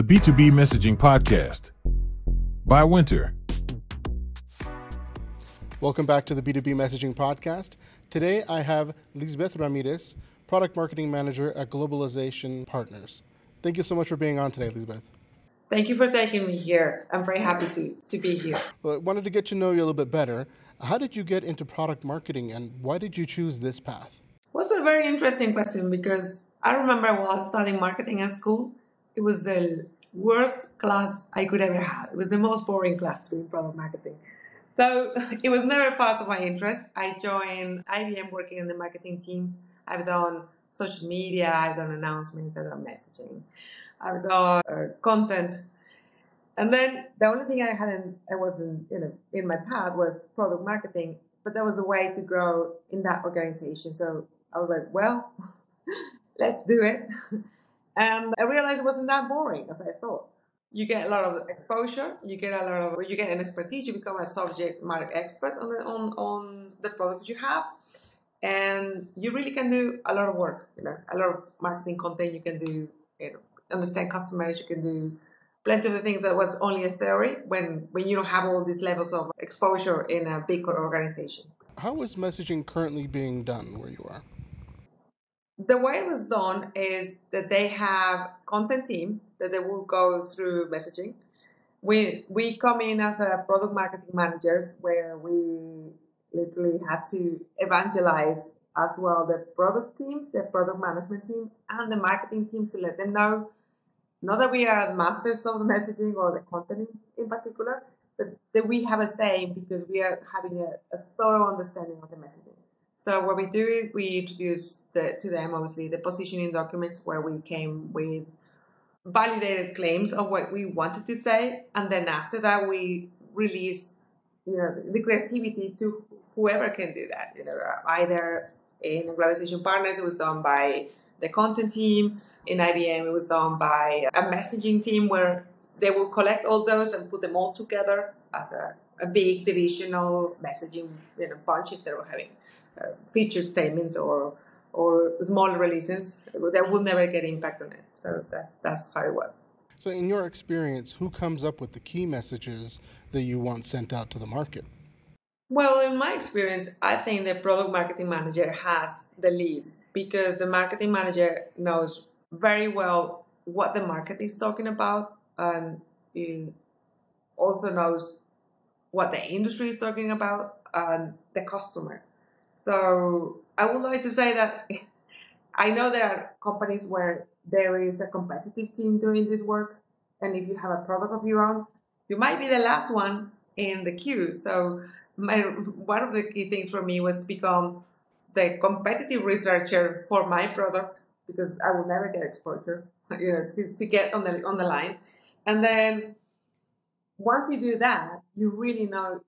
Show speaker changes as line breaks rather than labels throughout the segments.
the B2B Messaging Podcast by Wynter.
Welcome back to the B2B Messaging Podcast. Today I have Lizbeth Ramirez, Product Marketing Manager at Globalization Partners. Thank you so much for being on today, Lizbeth.
Thank you for taking me here. I'm very happy to, to be here.
Well, I wanted to get to know you a little bit better. How did you get into product marketing and why did you choose this path?
Was a very interesting question because I remember while I was studying marketing at school, it was the worst class I could ever have. It was the most boring class to be in product marketing. So it was never part of my interest. I joined IBM working in the marketing teams. I've done social media, I've done announcements, I've done messaging. I've done uh, content. And then the only thing I hadn't, I wasn't, you know, in my path was product marketing, but there was a way to grow in that organization. So I was like, well, let's do it. And I realized it wasn't that boring as I thought. You get a lot of exposure, you get a lot of, you get an expertise, you become a subject matter expert on the, on, on the products you have. And you really can do a lot of work, you know, a lot of marketing content you can do, you know, understand customers, you can do plenty of the things that was only a theory when, when you don't have all these levels of exposure in a big organization.
How is messaging currently being done where you are?
The way it was done is that they have content team that they will go through messaging. We we come in as a product marketing managers where we literally had to evangelize as well the product teams, the product management team, and the marketing teams to let them know not that we are masters of the messaging or the content in, particular, but that we have a say because we are having a, a, thorough understanding of the messaging. So what we do we introduce the, to them obviously the positioning documents where we came with validated claims of what we wanted to say, and then after that we release you know the creativity to whoever can do that. You know, either in Globalization Partners, it was done by the content team. In IBM, it was done by a messaging team where they will collect all those and put them all together as a, a big divisional messaging you know, bunch instead of having Uh, featured statements or or small releases that will never get impact on it. So that, that's how it was.
So, in your experience, who comes up with the key messages that you want sent out to the market?
Well, in my experience, I think the product marketing manager has the lead because the marketing manager knows very well what the market is talking about and also knows what the industry is talking about and the customer. So I would like to say that I know there are companies where there is a competitive team doing this work, and if you have a product of your own, you might be the last one in the queue. So my one of the key things for me was to become the competitive researcher for my product because I will never get exposure, you know, to, to get on the on the line. And then once you do that, you really know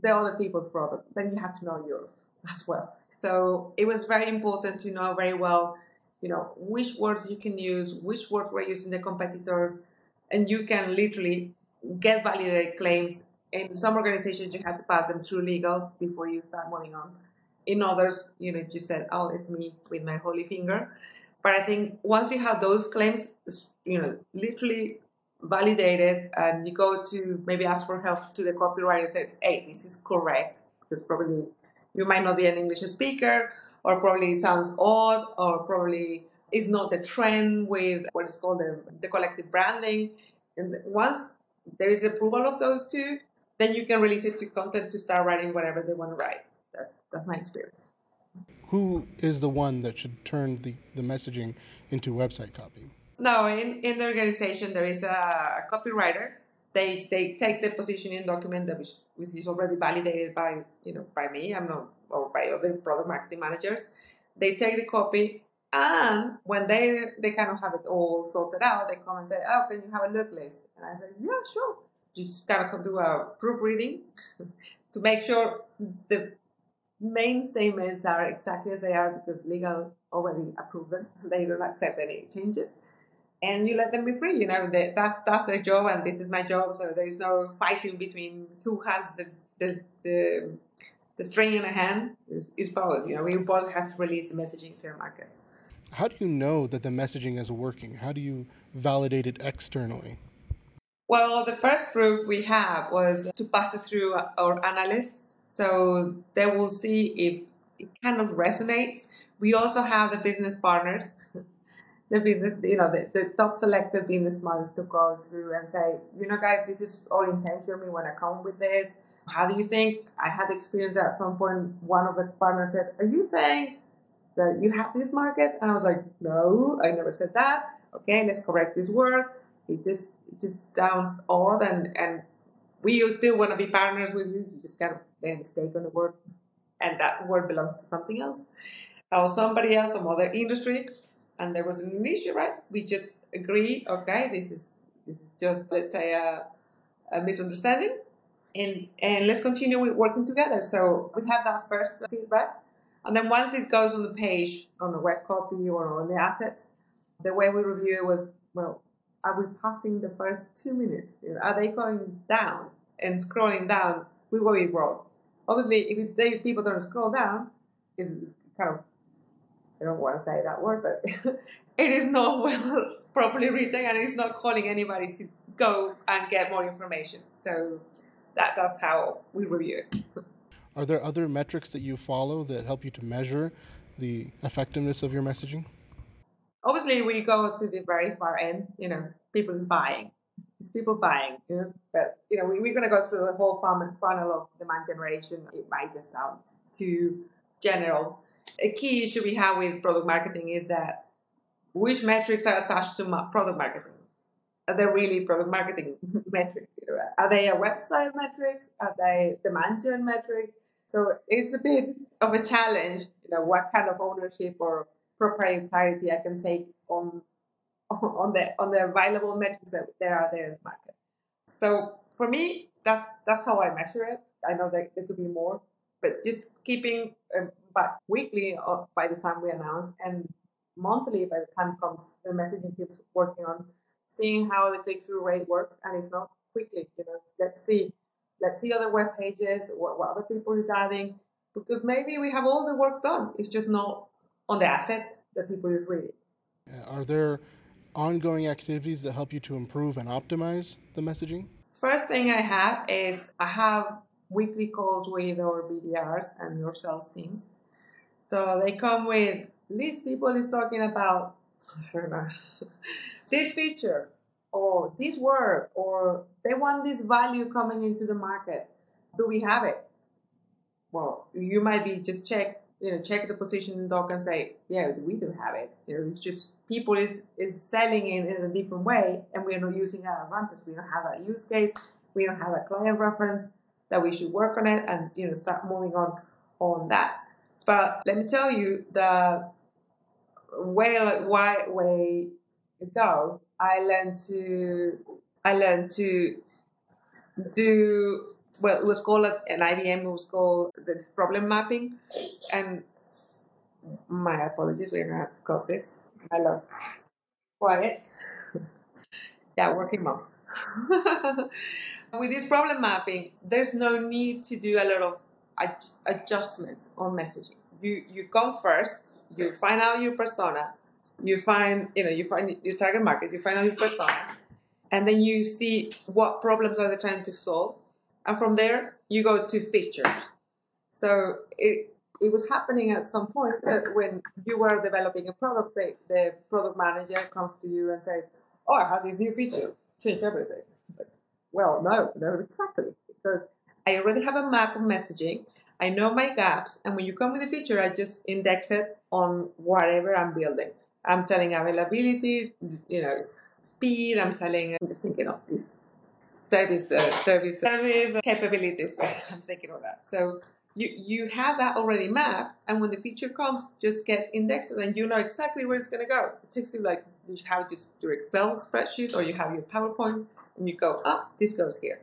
the other people's product. Then you have to know yours as well. So it was very important to know very well, you know, which words you can use, which words were using the competitor, and you can literally get validated claims. In some organizations, you have to pass them through legal before you start moving on. In others, you know, you said, "Oh, it's me with my holy finger." But I think once you have those claims, you know, literally validated, and you go to maybe ask for help to the copywriter and say, "Hey, this is correct," because probably you might not be an English speaker, or probably sounds odd, or probably is not the trend with what is called the, the collective branding. And once there is approval of those two, then you can release it to content to start writing whatever they want to write. That's, that's my experience.
Who is the one that should turn the, the messaging into website copy?
No, in, in the organization, there is a, a copywriter they they take the positioning document that which, which is already validated by you know by me i'm not or by other product marketing managers. They take the copy and when they they kind of have it all sorted out they come and say oh can you have a look Liz and i say yeah sure. Just kind of come do a proofreading to make sure the main statements are exactly as they are because legal already approved them they don't accept any changes and you let them be free. You know, they, that's that's their job, and this is my job. So there is no fighting between who has the the the, the string in a hand. It's both. You know, we both have to release the messaging to the market.
How do you know that the messaging is working? How do you validate it externally?
Well, the first proof we have was to pass it through our analysts so they will see if it kind of resonates. We also have the business partners, the you know, the, the top selected business partners to go through and say, you know, guys, this is our intention. We want to come with this. How do you think? I had experience at some point. One of the partners said, "Are you saying that you have this market?" And I was like, "No, I never said that." Okay, let's correct this word. It just it just sounds odd, and and we still want to be partners with you. You just kind of made a mistake on the word, and that word belongs to something else, or somebody else, some other industry. And there was an issue, right? We just agree. Okay, this is this is just let's say a, a misunderstanding and and let's continue with working together. So we have that first feedback, and then once this goes on the page on the web copy or on the assets, the way we review it was well, are we passing the first two minutes? Are they going down and scrolling down? We will be wrong. Obviously, if they, people don't scroll down, it's kind of I don't want to say that word, but it is not well properly written and it's not calling anybody to go and get more information. So that that's how we review it.
Are there other metrics that you follow that help you to measure the effectiveness of your messaging?
Obviously, we go to the very far end. You know, people is buying. It's people buying. You know, but you know, we, are going to go through the whole funnel of demand generation. It might just sound too general. A key issue we have with product marketing is that which metrics are attached to product marketing? Are they really product marketing metrics? Are they a website metrics? Are they demand gen metrics? So it's a bit of a challenge, you know, what kind of ownership or proprietarity I can take on on the on the available metrics that there are there in the market. So for me, that's that's how I measure it. I know that there could be more, but just keeping uh, but weekly uh, by the time we announce and monthly by the time comes the messaging keeps working on seeing how the click through rate works, and if not, quickly. You know, let's see, let's see other web pages, what, what other people is adding, because maybe we have all the work done. It's just not on the asset that people is reading.
Are there ongoing activities that help you to improve and optimize the messaging?
First thing I have is I have weekly calls with our BDRs and your sales teams. So they come with least people is talking about this feature or this work or they want this value coming into the market. Do we have it? Well, you might be just check, you know, check the position doc and say, yeah, we do have it. You know, it's just people is is selling it in a different way, and we are not using our advantage. We don't have a use case. We don't have a client reference that we should work on it and you know start moving on on that. But let me tell you, the way why way ago, I learned to I learned to do well. It was called an IBM. It was called the problem mapping, and my apologies. We're gonna have to cut this. Love quiet. yeah, working mom. With this problem mapping, there's no need to do a lot of ad- adjustments on messaging. You you come first. You find out your persona you find you know you find your target market you find out your persona and then you see what problems are they trying to solve and from there you go to features. So it it was happening at some point that when you were developing a product the, the product manager comes to you and says oh i have this new feature. Change everything. Well no no exactly because i already have a map of messaging i know my gaps and when you come with a feature i just index it on whatever i'm building I'm selling availability, you know, speed. I'm selling. I'm just thinking of this service, uh, service, service capabilities. I'm thinking of that. So you you have that already mapped, and when the feature comes, just gets indexed, and you know exactly where it's going to go. It takes you like you have just your Excel spreadsheet or you have your PowerPoint, and you go, ah, oh, this goes here,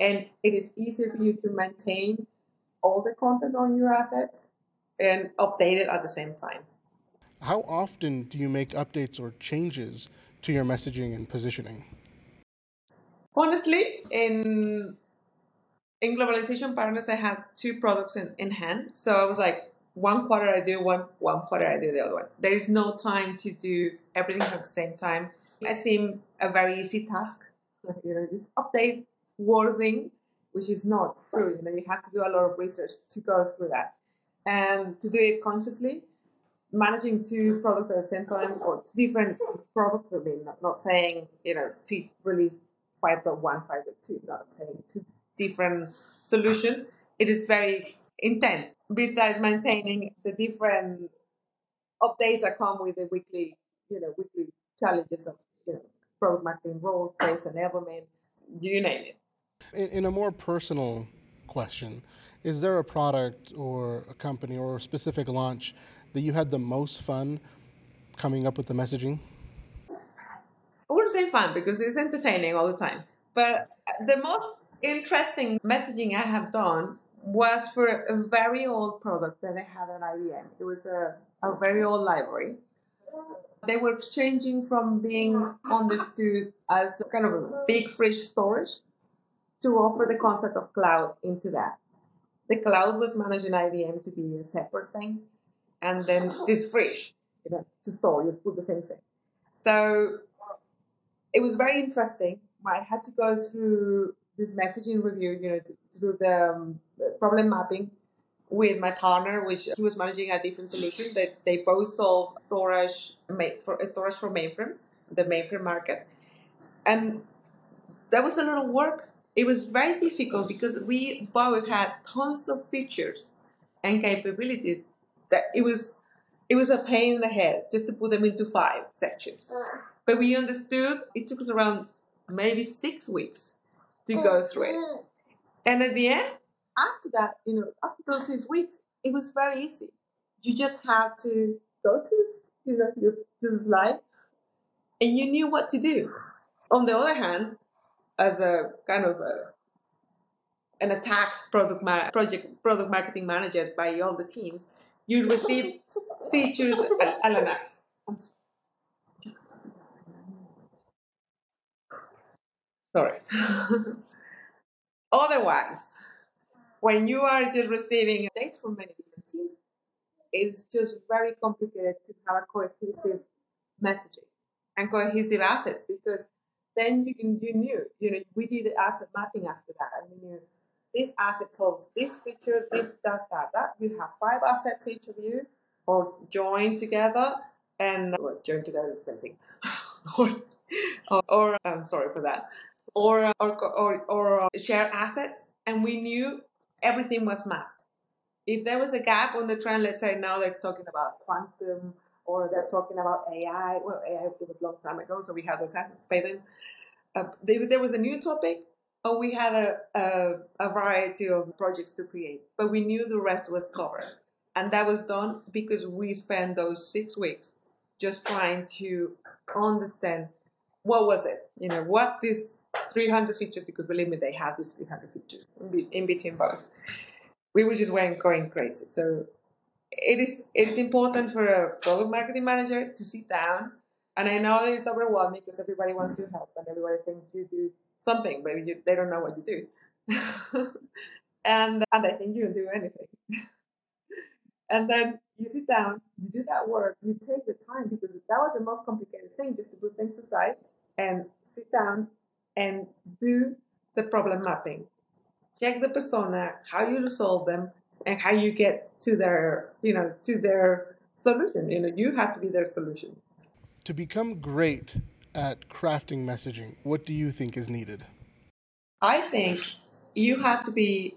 and it is easier for you to maintain all the content on your assets and update it at the same time.
How often do you make updates or changes to your messaging and positioning?
Honestly, in in globalization partners, I had two products in, in hand. So I was like, one quarter I do one, one quarter I do the other one. There is no time to do everything at the same time. It seems a very easy task. You know, just update wording, which is not true. You know, you have to do a lot of research to go through that, and to do it consciously. Managing two products at the same time or different products. I mean, not, not saying you know release 5.1, 5.2, not saying two different solutions. It is very intense. Besides maintaining the different updates that come with the weekly, you know, weekly challenges of you know product marketing role, place enablement, you name it.
In, in a more personal question, is there a product or a company or a specific launch that you had the most fun coming up with the messaging?
I wouldn't say fun because it's entertaining all the time. But the most interesting messaging I have done was for a very old product that I had at IBM. It was a, a very old library. They were changing from being understood as kind of a big fridge storage to offer the concept of cloud into that. The cloud was managed in IBM to be a separate thing, and then this fridge, you know, to store, you put the same thing. So it was very interesting. I had to go through this messaging review, you know, through the um, problem mapping with my partner, which he was managing a different solution that they both solve storage for storage for mainframe, the mainframe market, and that was a lot of work. It was very difficult because we both had tons of features and capabilities that it was it was a pain in the head just to put them into five sections. But we understood it took us around maybe six weeks to go through it. And at the end, after that, you know, after those six weeks, it was very easy. You just have to go to, you know, your, to slide, and you knew what to do. On the other hand, as a kind of a, an attacked product ma- project product marketing managers by all the teams, you receive features. Alana, sorry. Otherwise, when you are just receiving dates from many different teams, it's just very complicated to have a cohesive messaging and cohesive assets because then you can you knew you know we did the asset mapping after that. And we knew this asset solves this feature this that that that. You have five assets each of you or join together and well, join together is something or, or, or I'm sorry for that. Or or or, or uh, share assets and we knew everything was mapped. If there was a gap on the trend, let's say now they're talking about quantum or they're talking about AI. Well, AI it was a long time ago, so we had those assets by then. Uh, there was a new topic, or we had a, a, a variety of projects to create, but we knew the rest was covered. And that was done because we spent those six weeks just trying to understand what was it? You know, what this 300 features, because believe me, they have these 300 features in between both. We were just going crazy. So it is it is important for a product marketing manager to sit down. And I know it's overwhelming because everybody wants to help and everybody thinks you do something, but you, they don't know what you do. and and I think you don't do anything. and then you sit down, you do that work, you take the time because that was the most complicated thing, just to put things aside and sit down and do the problem mapping. Check the persona, how you resolve them, and how you get to their, you know, to their solution. You know, you have to be their solution.
To become great at crafting messaging, what do you think is needed?
I think you have to be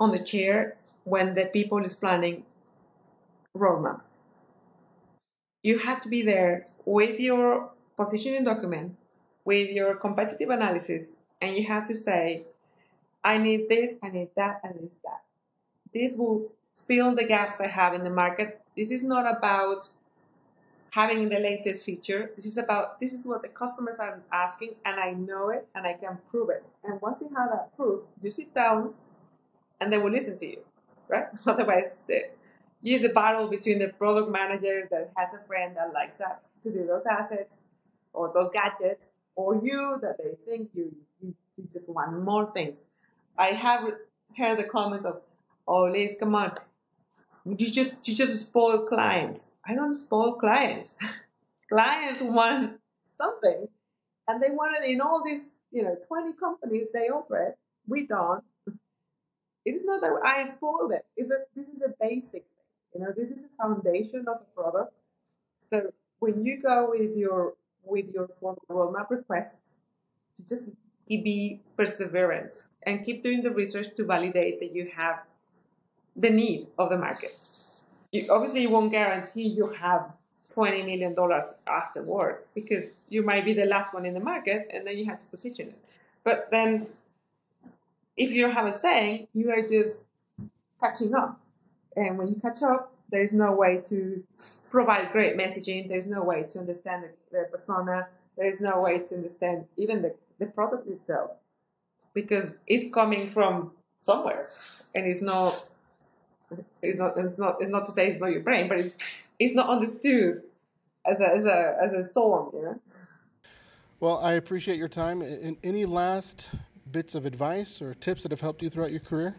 on the chair when the people is planning roadmap. You have to be there with your positioning document with your competitive analysis and you have to say, I need this, I need that, I need that. This will fill the gaps I have in the market. This is not about having the latest feature. This is about this is what the customers are asking, and I know it and I can prove it. And once you have that proof, you sit down and they will listen to you, right? Otherwise, the, use a battle between the product manager that has a friend that likes that to do those assets or those gadgets, or you that they think you, you, you just want more things. I have heard the comments of, oh, Liz, come on. you just you just spoil clients. I don't spoil clients. clients want something, and they want it in all these you know twenty companies they offer it. We don't. It is not that I spoiled it. It's a, this is a basic thing. You know, this is the foundation of a product. So when you go with your with your roadmap requests, to just be perseverant and keep doing the research to validate that you have the need of the market. You, obviously, you won't guarantee you have $20 million afterward because you might be the last one in the market and then you have to position it. But then, if you don't have a saying, you are just catching up. And when you catch up, there's no way to provide great messaging. There's no way to understand the, the persona. There's no way to understand even the, the product itself because it's coming from somewhere and it's not it's not it's not it's not to say it's not your brain but it's it's not understood as a as a as a storm you know?
Well i appreciate your time. Any last bits of advice or tips that have helped you throughout your career?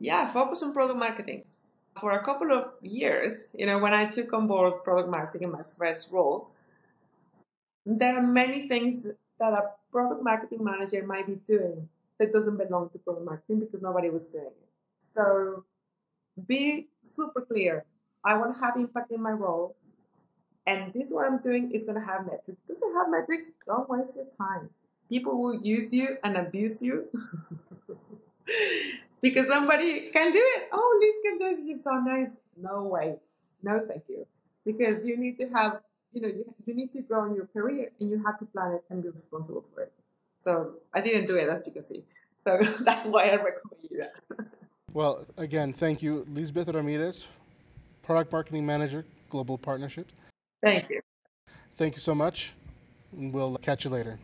Yeah focus on product marketing. For a couple of years you know when i took on board product marketing in my first role there are many things that a product marketing manager might be doing that doesn't belong to product marketing because nobody was doing it. So be super clear. I want to have impact in my role. And this what I'm doing is going to have metrics. Does it have metrics? Don't waste your time. People will use you and abuse you because somebody can do it. Oh, Liz can do this. She's so nice. No way. No, thank you. Because you need to have you know, you, you need to grow in your career and you have to plan it and be responsible for it. So I didn't do it, as you can see. So that's why I recommend you that.
well, again, thank you, Lizbeth Ramirez, Product Marketing Manager, Global Partnerships.
Thank you.
Thank you so much. We'll catch you later.